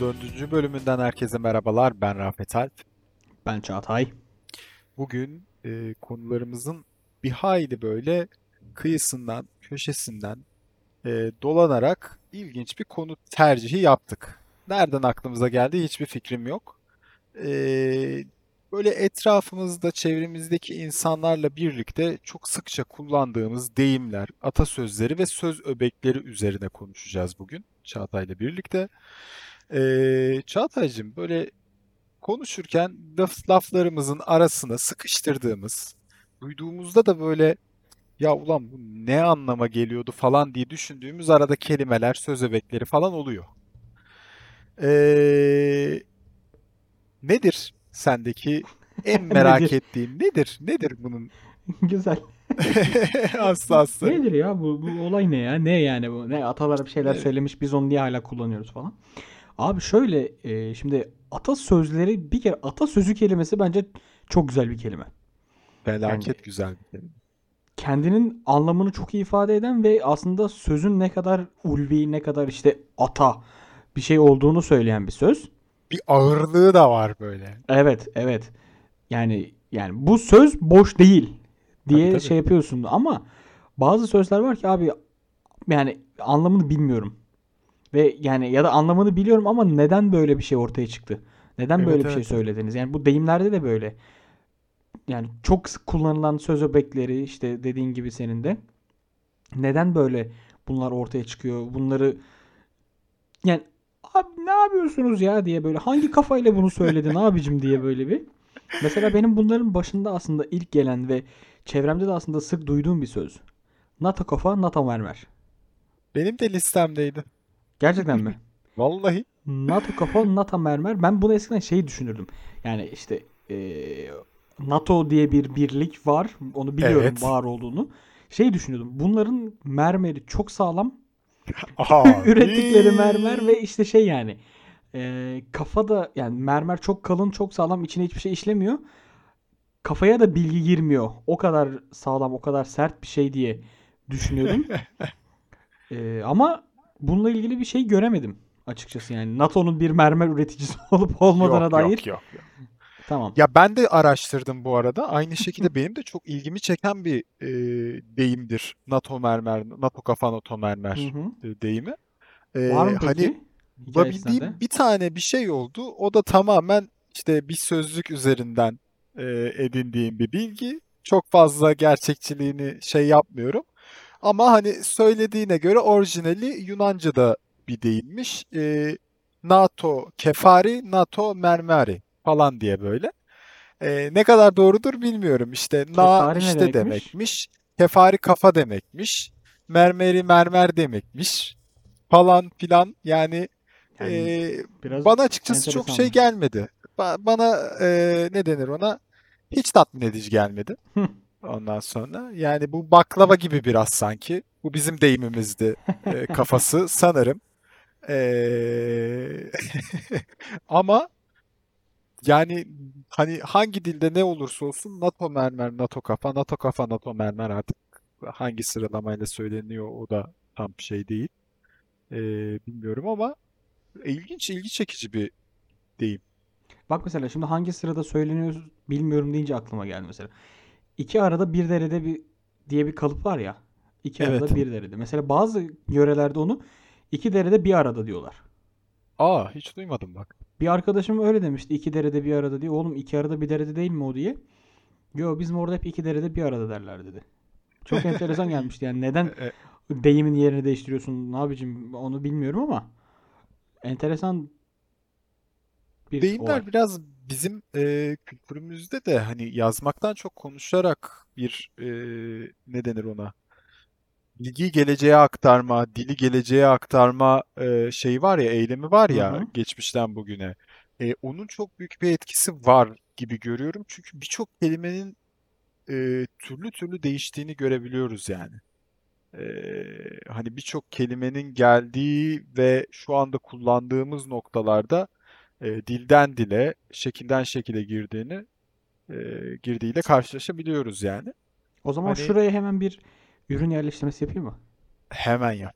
Kimiz ki bizim 34. bölümünden herkese merhabalar. Ben Rafet Alp. Ben Çağatay. Bugün e, konularımızın bir hayli böyle kıyısından, köşesinden e, dolanarak ilginç bir konu tercihi yaptık. Nereden aklımıza geldi hiçbir fikrim yok. E, böyle etrafımızda, çevremizdeki insanlarla birlikte çok sıkça kullandığımız deyimler, atasözleri ve söz öbekleri üzerine konuşacağız bugün Çağatay'la birlikte. E, Çağatay'cığım böyle konuşurken laf, laflarımızın arasına sıkıştırdığımız, duyduğumuzda da böyle ya ulan bu ne anlama geliyordu falan diye düşündüğümüz arada kelimeler, söz öbekleri falan oluyor. Ee, nedir sendeki en merak Nedir? ettiğin nedir? Nedir bunun Güzel. hassası? Nedir ya bu, bu olay ne ya? Ne yani bu? Ne atalar bir şeyler Evet. söylemiş biz onu niye hala kullanıyoruz falan. Abi şöyle e, şimdi atasözleri bir kere atasözü kelimesi bence çok güzel bir kelime. Yani Felaket güzel bir kelime. kendinin anlamını çok iyi ifade eden ve aslında sözün ne kadar ulvi ne kadar işte ata bir şey olduğunu söyleyen bir söz. Bir ağırlığı da var böyle. Evet, evet. Yani yani bu söz boş değil Tabii diye tabii. şey yapıyorsun ama bazı sözler var ki abi yani anlamını bilmiyorum. Ve yani ya da anlamını biliyorum ama neden böyle bir şey ortaya çıktı? Neden böyle Evet bir şey söylediniz? Yani bu deyimlerde de böyle. Yani çok sık kullanılan söz öbekleri işte dediğin gibi senin de. Neden böyle bunlar ortaya çıkıyor? Bunları yani abi ne yapıyorsunuz ya diye böyle hangi kafayla bunu söyledin abicim diye böyle bir. Mesela benim bunların başında aslında ilk gelen ve çevremde de aslında sık duyduğum bir söz. NATO kafa, NATO mermer. Benim de listemdeydi. Gerçekten mi? Vallahi. NATO kafa, NATO mermer. Ben bunu eskiden şey düşünürdüm. Yani işte eee, NATO diye bir birlik var. Onu biliyorum Evet. var olduğunu. Şey düşünüyordum. Bunların mermeri çok sağlam. Aha. Ürettikleri mermer ve işte şey yani eee kafada yani mermer çok kalın, çok sağlam. içine hiçbir şey işlemiyor. Kafaya da bilgi girmiyor. O kadar sağlam, o kadar sert bir şey diye düşünüyordum. Eee, ama bununla ilgili bir şey göremedim açıkçası yani. NATO'nun bir mermer üreticisi olup olmadığına Yok dair. yok yok. yok. Tamam. Ya ben de araştırdım bu arada. Aynı şekilde benim de çok ilgimi çeken bir e, deyimdir. NATO mermer, NATO kafa NATO mermer hı. e, deyimi. E, Var mı hani peki bulabildiğim bir tane bir şey oldu. O da tamamen işte bir sözlük üzerinden e, edindiğim bir bilgi. Çok fazla gerçekçiliğini şey yapmıyorum. Ama hani söylediğine göre orijinali Yunanca'da bir deyimmiş. E, NATO kefari, NATO mermeri falan diye böyle. E, ne kadar doğrudur bilmiyorum. İşte na Kefari işte demekmiş? demekmiş. Kefari kafa demekmiş. Mermeri mermer demekmiş. Falan filan. Yani Yani e, biraz bana açıkçası çok şey gelmedi. Ba- bana e, ne denir ona? Hiç tatmin edici gelmedi. Ondan sonra yani bu baklava gibi biraz sanki. Bu bizim deyimimizdi e, kafası sanırım. E, ama yani hani hangi dilde ne olursa olsun NATO mermer, NATO kafa, NATO kafa, NATO mermer artık hangi sıralamayla söyleniyor o da tam şey değil. E, bilmiyorum ama ilginç, ilgi çekici bir deyim. Bak mesela şimdi hangi sırada söyleniyor bilmiyorum deyince aklıma geldi mesela. İki arada bir derede bir diye bir kalıp var ya. İki Evet. arada bir derede. Mesela bazı yörelerde onu iki derede bir arada diyorlar. Aa hiç duymadım bak. Bir arkadaşım öyle demişti. iki derede bir arada diye. Oğlum iki arada bir derede değil mi o diye. Yo bizim orada hep iki derede bir arada derler dedi. Çok enteresan gelmişti. Yani neden E, deyimin yerini değiştiriyorsun? Ne yapacağım onu bilmiyorum ama enteresan bir deyimler olay. biraz bizim e, kültürümüzde de hani yazmaktan çok konuşarak bir e, ne denir ona? Bilgiyi geleceğe aktarma, dili geleceğe aktarma e, şeyi var ya, eylemi var ya hı. geçmişten bugüne. E, onun çok büyük bir etkisi var gibi görüyorum. Çünkü birçok kelimenin e, türlü türlü değiştiğini görebiliyoruz yani. E, hani birçok kelimenin geldiği ve şu anda kullandığımız noktalarda e, dilden dile, şekilden şekile girdiğini, e, girdiğiyle karşılaşabiliyoruz yani. O zaman Hani şuraya hemen bir ürün yerleştirmesi yapayım mı? hemen yap.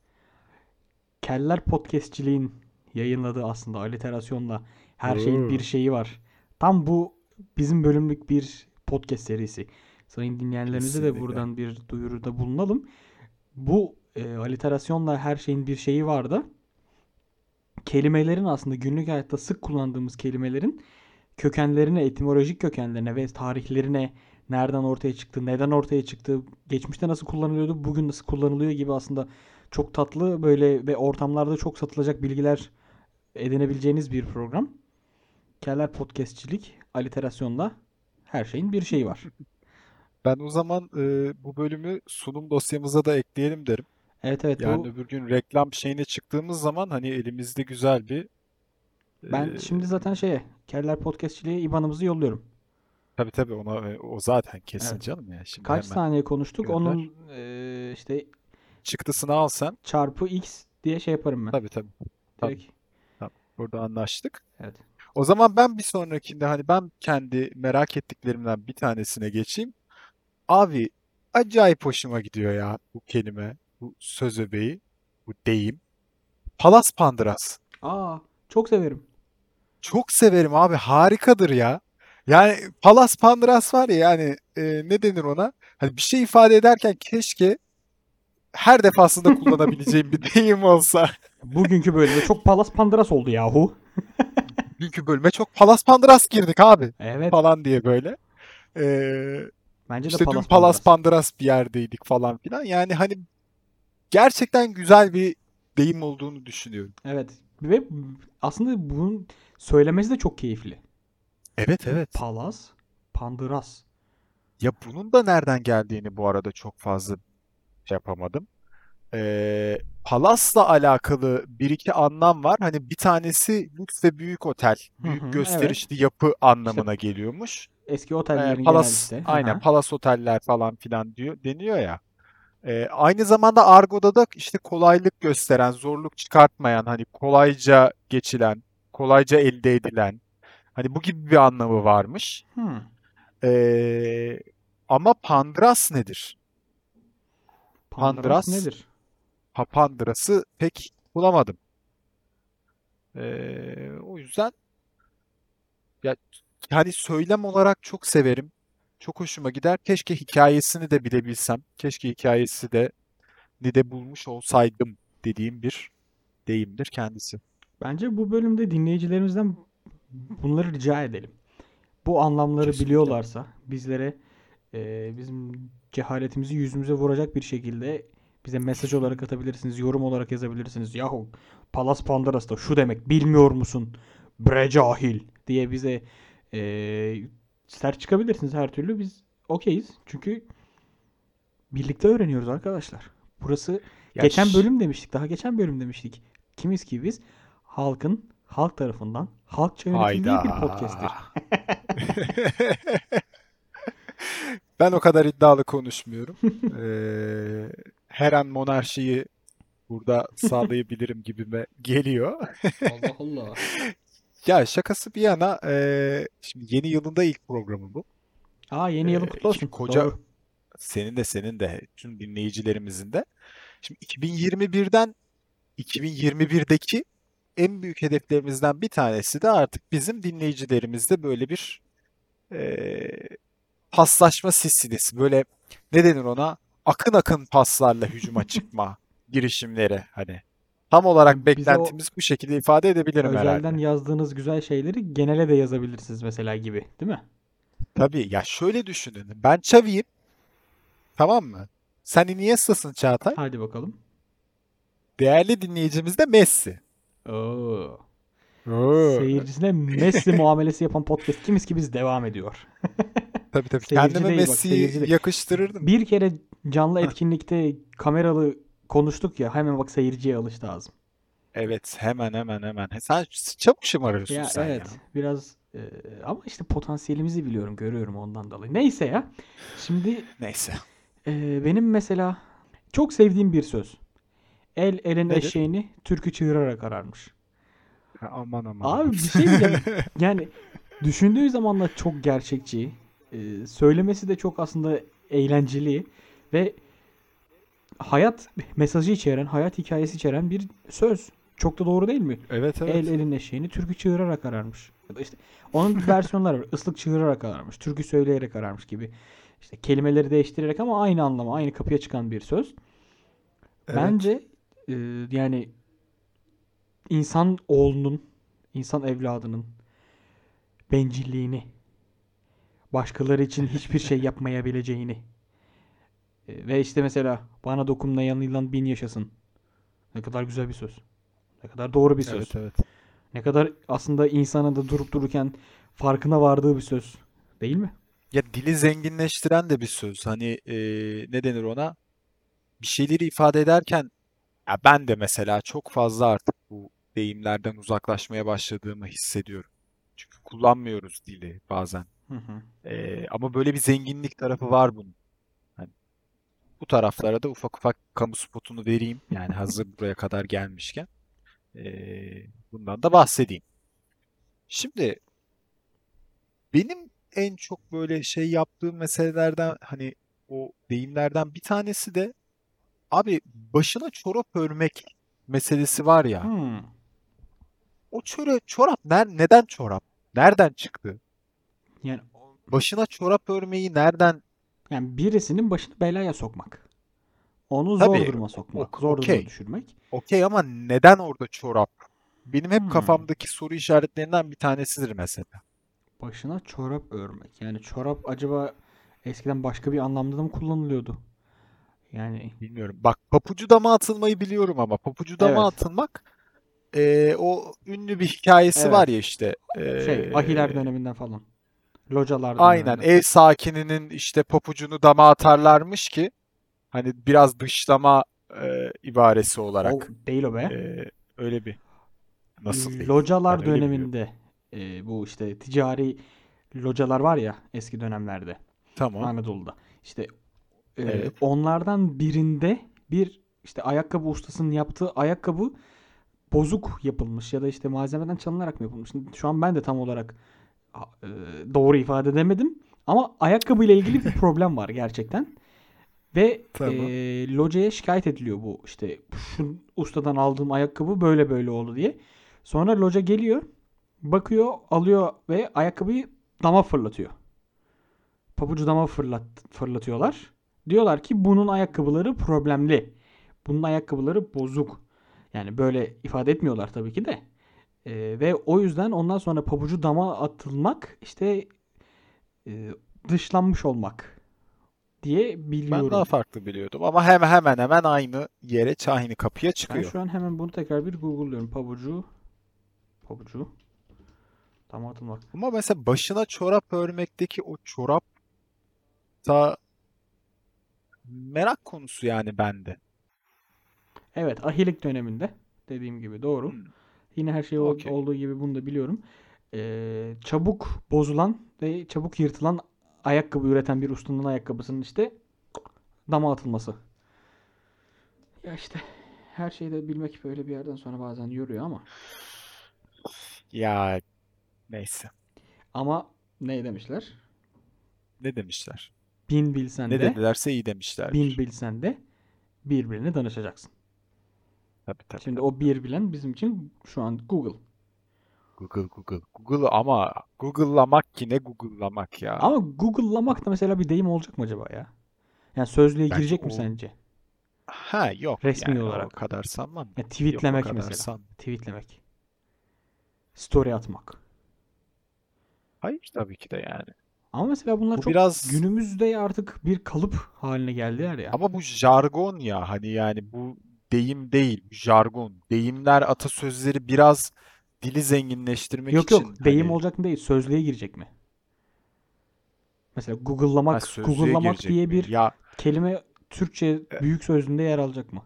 Keller Podcast'ciliğin yayınladığı aslında aliterasyonla her şeyin bir şeyi var. Tam bu bizim bölümlük bir podcast serisi. Sayın dinleyenlerimize de buradan bir duyuruda bulunalım. Bu e, aliterasyonla her şeyin bir şeyi var da kelimelerin aslında günlük hayatta sık kullandığımız kelimelerin kökenlerine, etimolojik kökenlerine ve tarihlerine nereden ortaya çıktı, neden ortaya çıktı, geçmişte nasıl kullanılıyordu, bugün nasıl kullanılıyor gibi aslında çok tatlı böyle ve ortamlarda çok satılacak bilgiler edinebileceğiniz bir program. Keller Podcastçilik, aliterasyonla her şeyin bir şeyi var. Ben o zaman e, bu bölümü sunum dosyamıza da ekleyelim derim. Evet evet Yani bu öbür gün reklam şeyine çıktığımız zaman hani elimizde güzel bir ben e, şimdi zaten şeye Keller Podcastçiliğe IBAN'ımızı yolluyorum. tabii tabii ona e, o zaten kesin Evet. canım ya. Şimdi Kaç saniye konuştuk? gönder. Onun e, işte çıktısını al sen. çarpı x diye şey yaparım ben. Tabii tabii. Tamam. Direkt. Burada anlaştık. Evet. O zaman ben bir sonrakinde hani ben kendi merak ettiklerimden bir tanesine geçeyim. Abi acayip hoşuma gidiyor ya bu kelime, bu söz öbeği, bu deyim. Palas Pandras. Aa, çok severim. Çok severim abi harikadır ya. Yani Palas Pandras var ya yani e, ne denir ona? Hani bir şey ifade ederken keşke her defasında kullanabileceğim bir deyim olsa. Bugünkü bölümde çok palas pandıras oldu yahu. Dünkü bölüme çok Palas Pandras girdik abi Evet. falan diye böyle. Ee, Bence de İşte dün palas Palas pandıras. Pandras bir yerdeydik falan filan. Yani hani gerçekten güzel bir deyim olduğunu düşünüyorum. Evet. Ve aslında bunun söylemesi de çok keyifli. Evet evet. Palas pandıras. Ya bunun da nereden geldiğini bu arada çok fazla şey yapamadım. Ee, Palas'la alakalı bir iki anlam var. Hani bir tanesi lüks ve büyük otel, büyük gösterişli yapı anlamına geliyormuş. Eski Ee, otellerin Palas, genelde. aynen. Palas oteller falan filan diyor deniyor ya. Ee, aynı zamanda argoda da işte kolaylık gösteren, zorluk çıkartmayan, hani kolayca geçilen, kolayca elde edilen, hani bu gibi bir anlamı varmış. Hmm. Ee, ama pandras nedir? Pandıras Pandras. nedir? Papandras'ı pek bulamadım. Ee, o yüzden ya hani söylem olarak çok severim. Çok hoşuma gider. Keşke hikayesini de bilebilsem. Keşke hikayesi de ni de bulmuş olsaydım dediğim bir deyimdir kendisi. Bence bu bölümde dinleyicilerimizden bunları rica edelim. Bu anlamları Kesinlikle. biliyorlarsa bizlere e, bizim cehaletimizi yüzümüze vuracak bir şekilde bize mesaj olarak atabilirsiniz, yorum olarak yazabilirsiniz. Yahu Palas Pandoras da şu demek bilmiyor musun? Bre cahil diye bize e, sert çıkabilirsiniz her türlü. Biz okeyiz. Çünkü birlikte öğreniyoruz arkadaşlar. Burası Ya geçen bölüm demiştik. Daha geçen bölüm demiştik. Kimiz ki biz? Halkın, halk tarafından, halkça yönetildiği bir podcast'tir. Ben o kadar iddialı konuşmuyorum. Ee, her an monarşiyi burada sağlayabilirim gibime geliyor. Allah Allah. Ya şakası bir yana eee, şimdi yeni yılında ilk programı bu. Aa yeni yılın kutlu olsun. koca- Doğru. Senin de senin de tüm dinleyicilerimizin de. Şimdi 2021'den 2021'deki en büyük hedeflerimizden bir tanesi de artık bizim dinleyicilerimizde böyle bir eee paslaşma silsilesi. Böyle ne denir ona? Akın akın paslarla hücuma çıkma girişimleri hani. Tam olarak o beklentimiz bu şekilde ifade edebilirim Özelden herhalde. yazdığınız güzel şeyleri genele de yazabilirsiniz mesela gibi, değil mi? Tabii ya şöyle düşünün. Ben Xavi'yim. Tamam mı? Sen Iniesta'sın Çağatay. Hadi bakalım. Değerli dinleyicimiz de Messi. Oo. Oo. Seyircisine Messi muamelesi yapan podcast kimiz ki biz devam ediyor. Tabii tabii. Seyirci Kendime Messi'yi yakıştırırdım. Bir kere canlı etkinlikte kameralı konuştuk ya hemen bak seyirciye alıştı ağzım. Evet, hemen hemen hemen. Sen çabuk şımarıyorsun Ya sen ya. evet biraz e, ama işte potansiyelimizi biliyorum görüyorum ondan dolayı. Neyse ya. Şimdi Neyse. e, benim mesela çok sevdiğim bir söz. El elin Nedir? eşeğini türkü çığırarak ararmış. Ha, Aman aman. Abi bir şey diyeceğim. Yani düşündüğü zaman da çok gerçekçi. e, söylemesi de çok aslında eğlenceli ve hayat mesajı içeren, hayat hikayesi içeren bir söz. Çok da doğru değil mi? Evet evet. El elin eşeğini türkü çığırarak ararmış. İşte onun versiyonları var. Islık çığırarak ararmış. Türkü söyleyerek ararmış gibi. İşte kelimeleri değiştirerek ama aynı anlama, aynı kapıya çıkan bir söz. Evet. Bence e, yani insan oğlunun, insan evladının bencilliğini, başkaları için hiçbir şey yapmayabileceğini ve işte mesela bana dokunmayan yılan bin yaşasın. Ne kadar güzel bir söz. Ne kadar doğru bir söz. Evet evet. Ne kadar aslında insanın da durup dururken farkına vardığı bir söz. Değil mi? Ya dili zenginleştiren de bir söz. Hani e, ne denir ona? Bir şeyleri ifade ederken ya ben de mesela çok fazla artık bu deyimlerden uzaklaşmaya başladığımı hissediyorum. Çünkü kullanmıyoruz dili bazen. Hı hı. E, ama böyle bir zenginlik tarafı var bunun. Bu taraflara da ufak ufak kamu spotunu vereyim. Yani hazır buraya kadar gelmişken. E, bundan da bahsedeyim. Şimdi benim en çok böyle şey yaptığım meselelerden hani o deyimlerden bir tanesi de abi başına çorap örmek meselesi var ya. Hmm. O çöre, çorap ner, neden çorap? Nereden çıktı? Yani Başına çorap örmeyi nereden? Yani birisinin başını belaya sokmak. Onu zor Tabii, duruma sokmak, ok- zor duruma okey. düşürmek. Okey ama neden orada çorap? Benim hep Hmm. kafamdaki soru işaretlerinden bir tanesidir mesela. Başına çorap örmek. Yani çorap acaba eskiden başka bir anlamda da mı kullanılıyordu? Yani Bilmiyorum. Bak papucu dama atılmayı biliyorum ama papucu dama Evet. atılmak eee, o ünlü bir hikayesi Evet. var ya işte. şey eee, ahiler döneminden falan. Localar Aynen döneminden. ev sakininin işte papucunu dama atarlarmış ki hani biraz dışlama e, ibaresi O olarak değil o be. e, öyle bir nasıl değil? Localar biliyorum. döneminde e, bu işte ticari localar var ya eski dönemlerde Tamam. Anadolu'da. İşte e, Evet. onlardan birinde bir işte ayakkabı ustasının yaptığı ayakkabı bozuk yapılmış ya da işte malzemeden çalınarak mı yapılmış? Şu an ben de tam olarak doğru ifade edemedim. Ama ayakkabı ile ilgili bir problem var gerçekten. Ve Tamam. e, locaya şikayet ediliyor bu işte şu ustadan aldığım ayakkabı böyle böyle oldu diye. Sonra loca geliyor, bakıyor, alıyor ve ayakkabıyı dama fırlatıyor. Pabucu dama fırlat, fırlatıyorlar. Diyorlar ki bunun ayakkabıları problemli. Bunun ayakkabıları bozuk. Yani böyle ifade etmiyorlar tabii ki de. Ee, ve o yüzden ondan sonra pabucu dama atılmak işte e, dışlanmış olmak diye Ben biliyorum. daha farklı biliyordum ama hemen hemen hemen aynı yere aynı kapıya Ben çıkıyor. şu an hemen bunu tekrar bir google'lıyorum. Pabucu pabucu dama atılmak. Ama mesela başına çorap örmekteki o çorap da merak konusu yani bende. Evet, ahilik döneminde dediğim gibi doğru. Hmm. Yine her şey Okey. olduğu gibi bunu da biliyorum. Ee, çabuk bozulan ve çabuk yırtılan ayakkabı üreten bir ustanın ayakkabısının işte dama atılması. Ya işte her şeyi de bilmek böyle bir yerden sonra bazen yoruyor ama Ya neyse. ama ne demişler? Ne demişler? Bin bilsen Ne de dedilerse iyi demişlerdir. bin bilsen de birbirine danışacaksın. Tabii tabii. Şimdi o bir bilen bizim için şu an Google. Google Google. Google ama Google'lamak ki ne Google'lamak ya. Ama Google'lamak da mesela bir deyim olacak mı acaba ya? Yani sözlüğe Bence girecek mi o- sence? Ha yok Resmi yani o olarak. kadar sanmam. Ya Yok o tweetlemek kadar mesela. san. Tweetlemek. Story atmak. Hayır tabii ki de yani. Ama mesela bunlar Bu çok biraz günümüzde artık bir kalıp haline geldiler ya. ama bu jargon ya hani yani bu deyim değil, jargon. Deyimler, atasözleri biraz dili zenginleştirmek Yok için yok deyim hani olacak mı değil sözlüğe girecek mi? Mesela Google'lamak, Google'lamak diye mi? bir Ya kelime Türkçe büyük sözlüğünde yer alacak mı?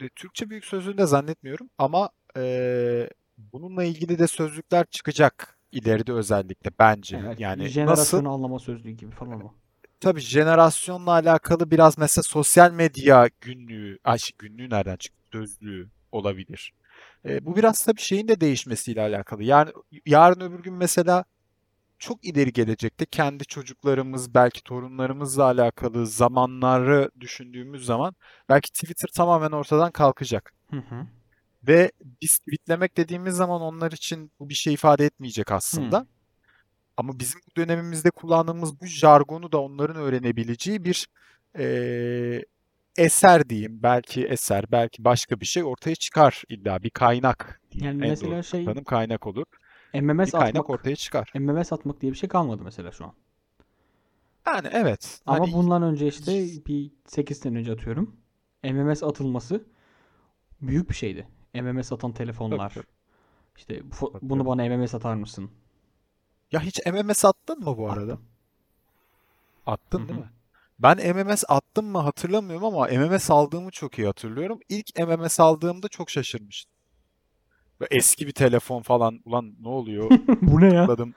e, Türkçe büyük sözlüğünde zannetmiyorum ama e, bununla ilgili de sözlükler çıkacak ileride özellikle bence. Evet, Yani nasıl? jenerasyonu anlama sözlüğü gibi falan o. Tabii jenerasyonla alakalı biraz mesela sosyal medya günlüğü, ay şey, günlüğü nereden çıktı? Sözlüğü olabilir. E, bu biraz tabii şeyin de değişmesiyle alakalı. Yani yarın öbür gün mesela çok ileri gelecekte kendi çocuklarımız, belki torunlarımızla alakalı zamanları düşündüğümüz zaman belki Twitter tamamen ortadan kalkacak. Hı hı. Ve biz tweetlemek dediğimiz zaman onlar için bu bir şey ifade etmeyecek aslında. Ama bizim bu dönemimizde kullandığımız bu jargonu da onların öğrenebileceği bir eee, eser diyeyim. Belki eser, belki başka bir şey ortaya çıkar illa bir kaynak diyeyim. Yani En mesela doğru şey tanım kaynak olur. Bir MMS kaynak atmak ortaya çıkar. MMS atmak diye bir şey kalmadı mesela şu an. Yani evet. Ama Hani bundan önce işte bir 8 sene önce atıyorum. MMS atılması büyük bir şeydi. MMS atan telefonlar. tabii. İşte Tabii, bunu bana MMS atar mısın? Ya hiç MMS attın mı bu arada? Attın değil mi? Ben MMS attım mı hatırlamıyorum ama MMS aldığımı çok iyi hatırlıyorum. İlk MMS aldığımda çok şaşırmıştım. Böyle eski bir telefon falan. Ulan ne oluyor? Bu ne ya? Tıkladım.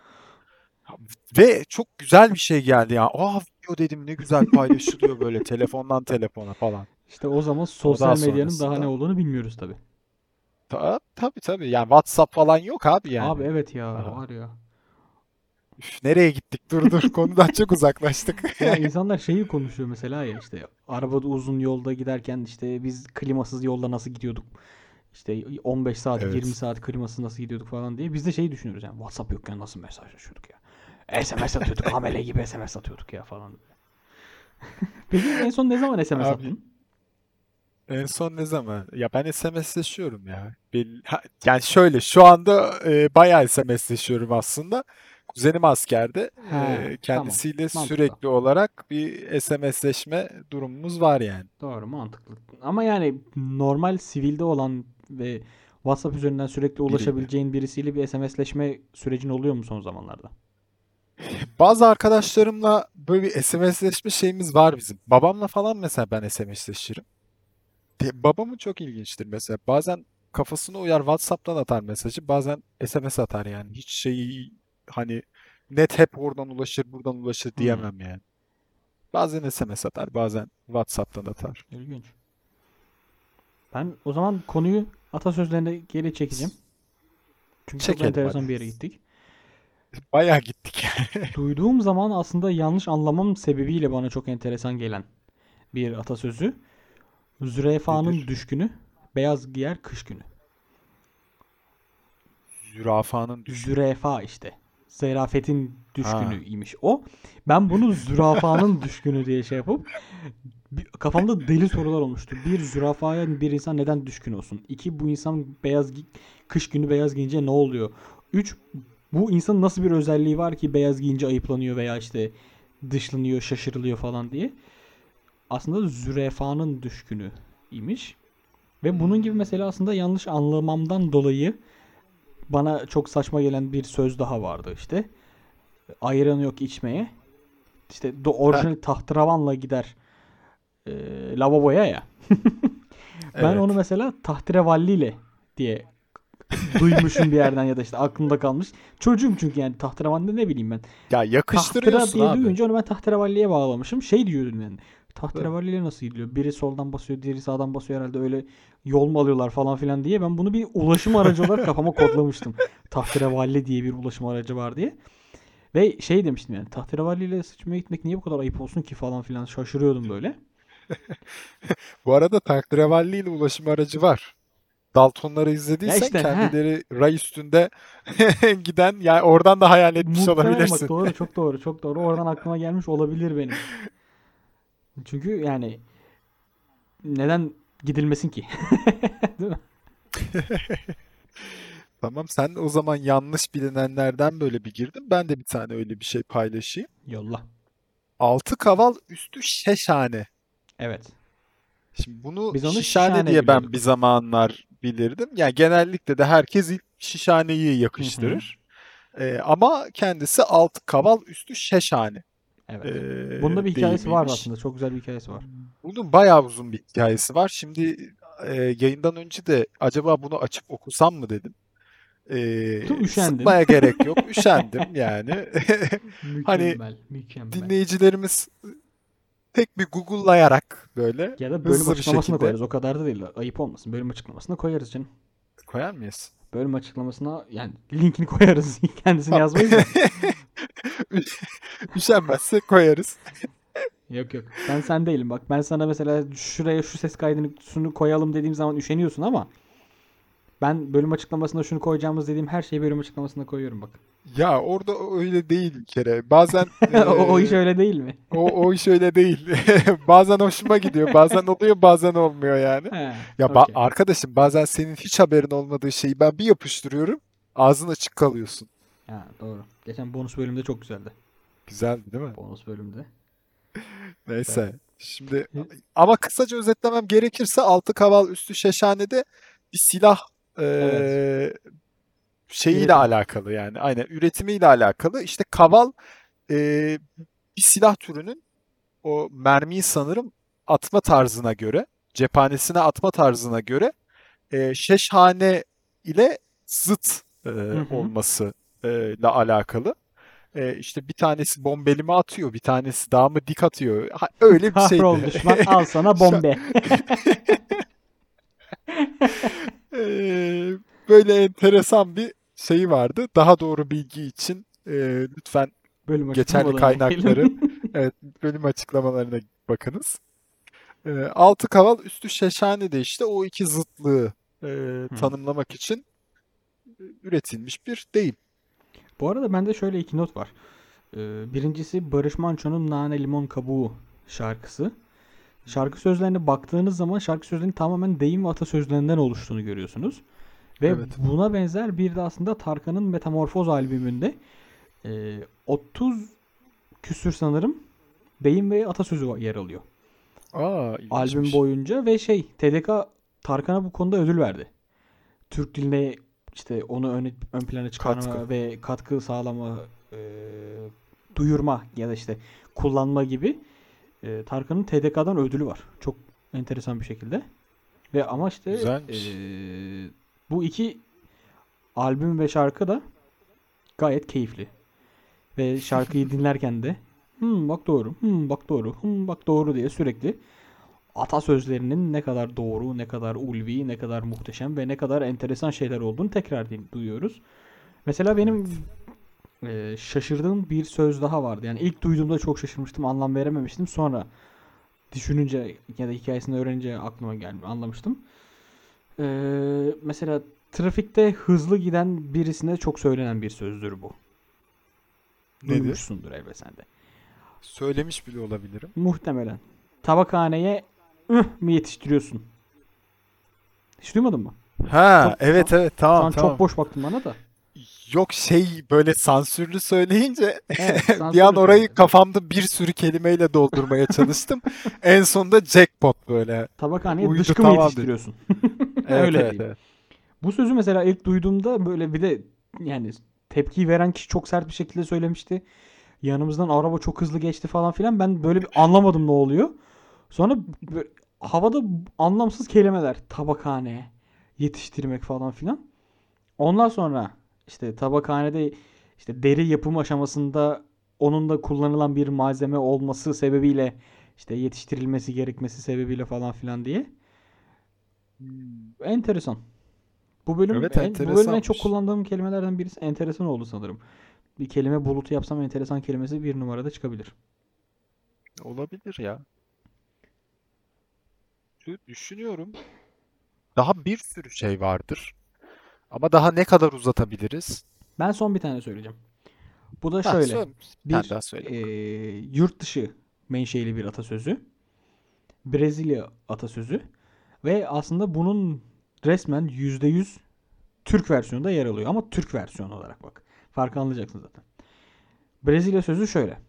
Ve çok güzel bir şey geldi ya. Aa video dedim ne güzel paylaşılıyor böyle telefondan telefona falan. İşte o zaman Ama sosyal daha medyanın daha ne olduğunu bilmiyoruz tabii. ta, tabii tabii yani WhatsApp falan yok abi yani. Abi evet ya Aha. var ya. Üf, nereye gittik? Dur dur konudan çok uzaklaştık. Ya insanlar şeyi konuşuyor mesela ya işte arabada uzun yolda giderken işte biz klimasız yolda nasıl gidiyorduk? İşte 15 saat, Evet. 20 saat klimasız nasıl gidiyorduk falan diye. Biz de şeyi düşünüyoruz yani WhatsApp yokken nasıl mesajlaşıyorduk ya. SMS atıyorduk, amele gibi SMS atıyorduk ya falan. Peki en son ne zaman SMS Abi, attın? En son ne zaman? Ya ben SMS'leşiyorum ya. Yani şöyle şu anda e, bayağı SMS'leşiyorum aslında. Kuzenim askerde. He, E, tamam. kendisiyle Mantıklı. sürekli olarak bir SMS'leşme durumumuz var yani. Doğru, mantıklı. Ama yani normal sivilde olan ve WhatsApp üzerinden sürekli ulaşabileceğin birisiyle bir SMS'leşme sürecin oluyor mu son zamanlarda? Bazı arkadaşlarımla böyle bir SMS'leşme şeyimiz var bizim. Babamla falan mesela ben SMS'leşirim. Babamın çok ilginçtir mesela. Bazen kafasına uyar WhatsApp'tan atar mesajı, bazen SMS atar yani. Hiç şeyi hani net hep oradan ulaşır, buradan ulaşır Hmm. diyemem yani. Bazen SMS atar, bazen WhatsApp'tan atar. İlginç. Ben o zaman konuyu atasözlerine geri çekeceğim. Çünkü çok Çekelim enteresan hadi. bir yere gittik. Bayağı gittik yani. Duyduğum zaman aslında yanlış anlamam sebebiyle bana çok enteresan gelen bir atasözü. Zürafanın Nedir? düşkünü, beyaz giyer kış günü. Zürafanın düşü. Zürafa işte. Zerafetin düşkünüymiş o. Ben bunu zürafanın düşkünü diye şey yapıp bir- kafamda deli sorular olmuştu. Bir zürafaya bir insan neden düşkün olsun? İki bu insan beyaz gi- kış günü beyaz giyince ne oluyor? Üç bu insanın nasıl bir özelliği var ki beyaz giyince ayıplanıyor veya işte dışlanıyor, şaşırılıyor falan diye. Aslında zürafanın düşkünü imiş. Ve bunun gibi mesela aslında yanlış anlamamdan dolayı bana çok saçma gelen bir söz daha vardı işte. Ayran yok içmeye. İşte do- orijinal tahterevanla gider e, lavaboya ya. Ben Evet. onu mesela tahterevalliyle diye duymuşum bir yerden ya da işte aklımda kalmış. Çocuğum çünkü yani tahterevalli ne bileyim ben. Ya yakıştırıyorsun diye abi. duyunca onu ben tahterevalliye bağlamışım. Şey diyordum yani. Tahterevalliyle nasıl gidiliyor? Biri soldan basıyor, diğeri sağdan basıyor herhalde öyle yol mu alıyorlar falan filan diye ben bunu bir ulaşım aracı olarak kafama kodlamıştım. Tahterevalli diye bir ulaşım aracı var diye. Ve şey demiştim yani tahterevalliyle sıçmaya gitmek niye bu kadar ayıp olsun ki falan filan şaşırıyordum böyle. Bu arada tahterevalli ile ulaşım aracı var. Daltonları izlediysen işte, he. kendileri ray üstünde giden yani oradan da hayal etmiş Muhtemelen olabilirsin. bak doğru çok doğru çok doğru. Oradan aklıma gelmiş olabilir benim. Çünkü yani neden gidilmesin ki? Değil mi? Tamam sen o zaman yanlış bilinenlerden böyle bir girdin. Ben de bir tane öyle bir şey paylaşayım. Yolla. Altı kaval üstü şeşhane. Evet. Şimdi bunu Biz onu şişhane şişhane diye ben bir zamanlar bilirdim. Yani genellikle de herkes ilk şişhaneyi Hı hı. yakıştırır. Ee, ama kendisi altı kaval üstü şeşhane. Evet. Ee, Bunda bir hikayesi var aslında. Çok güzel bir hikayesi var. Bunun bayağı uzun bir hikayesi var. Şimdi e, yayından önce de acaba bunu açıp okusam mı dedim. E, sıkmaya gerek yok. Üşendim yani. Hani Mükemmel, mükemmel. Dinleyicilerimiz tek bir Google'layarak böyle Ya da bölüm açıklamasına şekilde koyarız. O kadar da değil. Ayıp olmasın. Bölüm açıklamasına koyarız canım. koyar mıyız? Bölüm açıklamasına yani linkini koyarız. Kendisini yazmayız. Üşenmezse koyarız. Yok yok. Ben sen değilim. Bak ben sana mesela şuraya şu ses kaydını şunu koyalım dediğim zaman üşeniyorsun ama Ben bölüm açıklamasında şunu koyacağımız dediğim her şeyi bölüm açıklamasında koyuyorum bak. Ya orada öyle değil bir kere. Bazen o, o iş öyle değil mi? o, o iş öyle değil. Bazen hoşuma gidiyor, bazen oluyor, bazen olmuyor yani. He, Ya ba- okey. arkadaşım bazen senin hiç haberin olmadığı şeyi ben bir yapıştırıyorum, ağzın açık kalıyorsun. Ha, doğru. Geçen bonus bölümde çok güzeldi. Güzeldi değil mi? Bonus bölümde. Neyse. Şimdi ama kısaca özetlemem gerekirse altı kaval üstü şeşhanede bir silah Evet. eee, şeyiyle Üretim. alakalı yani. Aynen üretimiyle alakalı. İşte kaval eee, bir silah türünün o mermiyi sanırım atma tarzına göre, cephanesine atma tarzına göre eee şeşhane ile zıt Hı hı. olması ile alakalı. Eee işte bir tanesi bombelimi atıyor, bir tanesi daha mı dik atıyor. Ha, öyle bir Kahrol şeydi. düşman al sana bombe. Eee, böyle enteresan bir şeyi vardı. Daha doğru bilgi için eee, lütfen Bölüm geçerli kaynakları evet bölüm açıklamalarına bakınız. Eee, altı kaval üstü şeşhane de işte o iki zıtlığı Hı. tanımlamak için üretilmiş bir deyim. Bu arada bende şöyle iki not var. Ee, birincisi Barış Manço'nun Nane Limon Kabuğu şarkısı. Şarkı sözlerine baktığınız zaman şarkı sözlerinin tamamen deyim ve atasözlerinden oluştuğunu görüyorsunuz. Ve Evet. buna benzer bir de aslında Tarkan'ın Metamorfoz albümünde e, 30 küsür sanırım deyim ve atasözü yer alıyor. Aa, Albüm boyunca ve şey TDK Tarkan'a bu konuda ödül verdi. Türk diline işte onu ön, ön plana çıkarma Katkı. ve katkı sağlama, e, duyurma ya da işte kullanma gibi e, Tarkan'ın TDK'dan ödülü var. Çok enteresan bir şekilde. Ve ama işte Güzelmiş. e, bu iki albüm ve şarkı da gayet keyifli. Ve şarkıyı dinlerken de hmm, bak doğru, hmm, bak doğru, hmm, bak doğru diye sürekli atasözlerinin ne kadar doğru, ne kadar ulvi, ne kadar muhteşem ve ne kadar enteresan şeyler olduğunu tekrar duyuyoruz. Mesela benim e, şaşırdığım bir söz daha vardı. Yani ilk duyduğumda çok şaşırmıştım, anlam verememiştim. Sonra düşününce ya da hikayesini öğrenince aklıma geldi, anlamıştım. E, mesela trafikte hızlı giden birisine çok söylenen bir sözdür bu. Nedir? Duymuşsundur elbet sen de. Söylemiş bile olabilirim. Muhtemelen. Tabakhaneye ıh mı yetiştiriyorsun? Hiç duymadın mı? Ha, Çok- evet evet Şu tamam an tamam. çok boş baktın bana da. Yok şey böyle sansürlü söyleyince Evet, bir sansürlü an orayı söyledin. kafamda bir sürü kelimeyle doldurmaya çalıştım. En sonunda jackpot böyle. Tabakhaneye Uydu dışkı mı tamam yetiştiriyorsun? Evet Öyle evet diyeyim. evet. Bu sözü mesela ilk duyduğumda böyle bir de yani tepki veren kişi çok sert bir şekilde söylemişti. Yanımızdan araba çok hızlı geçti falan filan. Ben böyle bir anlamadım ne oluyor. Sonra havada anlamsız kelimeler. Tabakhane, yetiştirmek falan filan. Ondan sonra işte tabakhanede işte deri yapım aşamasında onun da kullanılan bir malzeme olması sebebiyle işte yetiştirilmesi gerekmesi sebebiyle falan filan diye. Enteresan. Bu bölüm Evet, en, bu bölüm en çok kullandığım kelimelerden birisi enteresan oldu sanırım. Bir kelime bulutu yapsam enteresan kelimesi bir numarada çıkabilir. Olabilir ya. Düşünüyorum. Daha bir sürü şey vardır. Ama daha ne kadar uzatabiliriz? Ben son bir tane söyleyeceğim. Bu da Ha, şöyle. söyle. Bir daha söyle. eee, yurt dışı menşeli bir atasözü. Brezilya atasözü. Ve aslında bunun resmen %100 Türk versiyonunda yer alıyor. Ama Türk versiyonu olarak bak. Farkı anlayacaksın zaten. Brezilya sözü şöyle.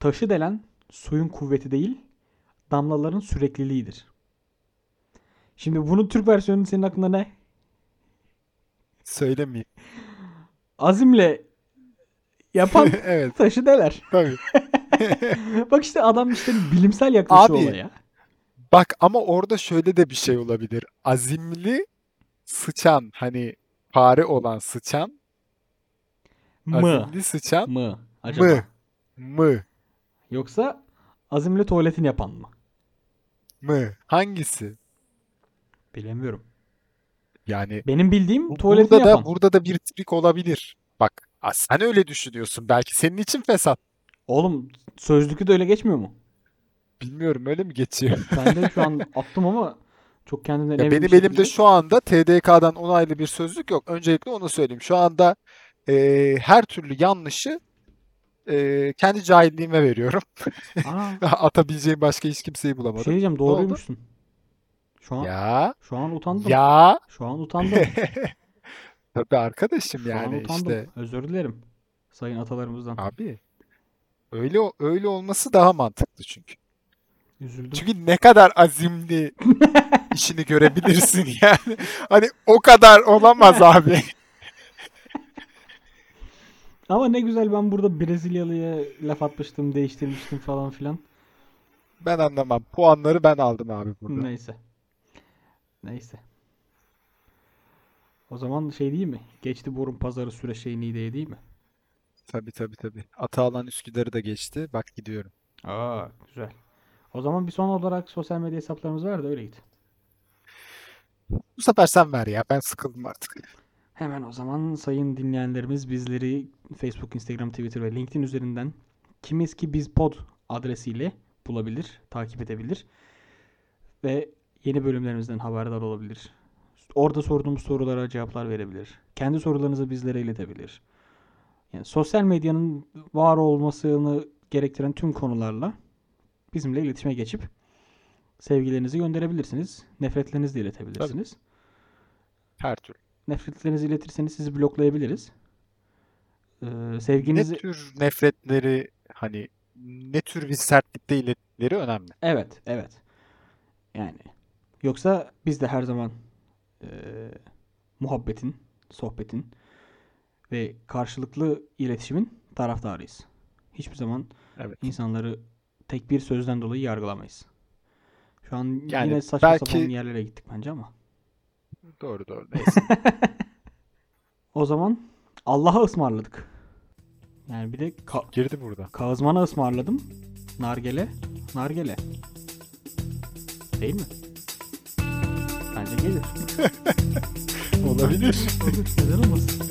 Taşı delen suyun kuvveti değil, damlaların sürekliliğidir. Şimdi bunun Türk versiyonu senin aklında ne? Söylemeyeyim. Azimle yapan Evet, taşı deler. tabii. Bak işte adam işte bilimsel yaklaşıyor Abi, olaya. Bak ama orada şöyle de bir şey olabilir. Azimli sıçan hani fare olan sıçan, Mı? azimli sıçan Mı? Acaba? mı? Mı? Yoksa azimle tuvaletini yapan mı? Mı? Hangisi? Bilemiyorum. Yani Benim bildiğim tuvaletini burada da burada da bir trik olabilir. Bak, sen öyle düşünüyorsun. Belki senin için fesat. Oğlum sözlükü de öyle geçmiyor mu? Bilmiyorum öyle mi geçiyor? Ben de şu an attım ama Çok kendinden Ya benim bir elimde şu anda TDK'dan onaylı bir sözlük yok. Öncelikle onu söyleyeyim. Şu anda e, her türlü yanlışı e, kendi cahilliğime veriyorum. Atabileceğim başka hiç kimseyi bulamadım. şey diyeceğim doğruymuşsun. Şu an Ya şu an utandım. ya Şu an utandım. tabii arkadaşım Şu an yani utandım. işte Özür dilerim. Sayın atalarımızdan. abi öyle öyle olması daha mantıklı çünkü. Üzüldüm. Çünkü ne kadar azimli işini görebilirsin yani. Hani o kadar olamaz abi. Ama ne güzel ben burada Brezilyalıya laf atmıştım, değiştirmiştim falan filan. Ben anlamam. Puanları ben aldım abi burada. Neyse. Neyse. O zaman şey değil mi? Geçti borun pazarı süre şeyini de değil mi? Tabii tabii tabii. Atalan Üsküdar'ı da geçti. Bak gidiyorum. Aa, güzel. O zaman bir son olarak sosyal medya hesaplarımız var da öyle git. Bu sefer sen ver ya. Ben sıkıldım artık. Hemen o zaman sayın dinleyenlerimiz bizleri Facebook, Instagram, Twitter ve LinkedIn üzerinden kimiz ki biz pod adresiyle bulabilir, takip edebilir ve yeni bölümlerimizden haberdar olabilir. Orada sorduğumuz sorulara cevaplar verebilir. Kendi sorularınızı bizlere iletebilir. Yani sosyal medyanın var olmasını gerektiren tüm konularla bizimle iletişime geçip sevgilerinizi gönderebilirsiniz. Nefretlerinizi de iletebilirsiniz. Her türlü. Nefretlerinizi iletirseniz sizi bloklayabiliriz. Ee, Ne sevginizi tür nefretleri hani ne tür bir sertlikte ilettikleri önemli. evet evet yani yoksa biz de her zaman eee, muhabbetin, sohbetin ve karşılıklı iletişimin taraftarıyız. Hiçbir zaman Evet. insanları tek bir sözden dolayı yargılamayız. Şu an Yani yine saçma belki- sapan yerlere gittik bence ama. Doğru doğru. Neyse. O zaman Allah'a ısmarladık. Yani bir de ka- Girdi burada. Kazmana ısmarladım. Nargele. Nargele. Değil mi? Bence gelir. Olabilir. Olur. Neden olmasın?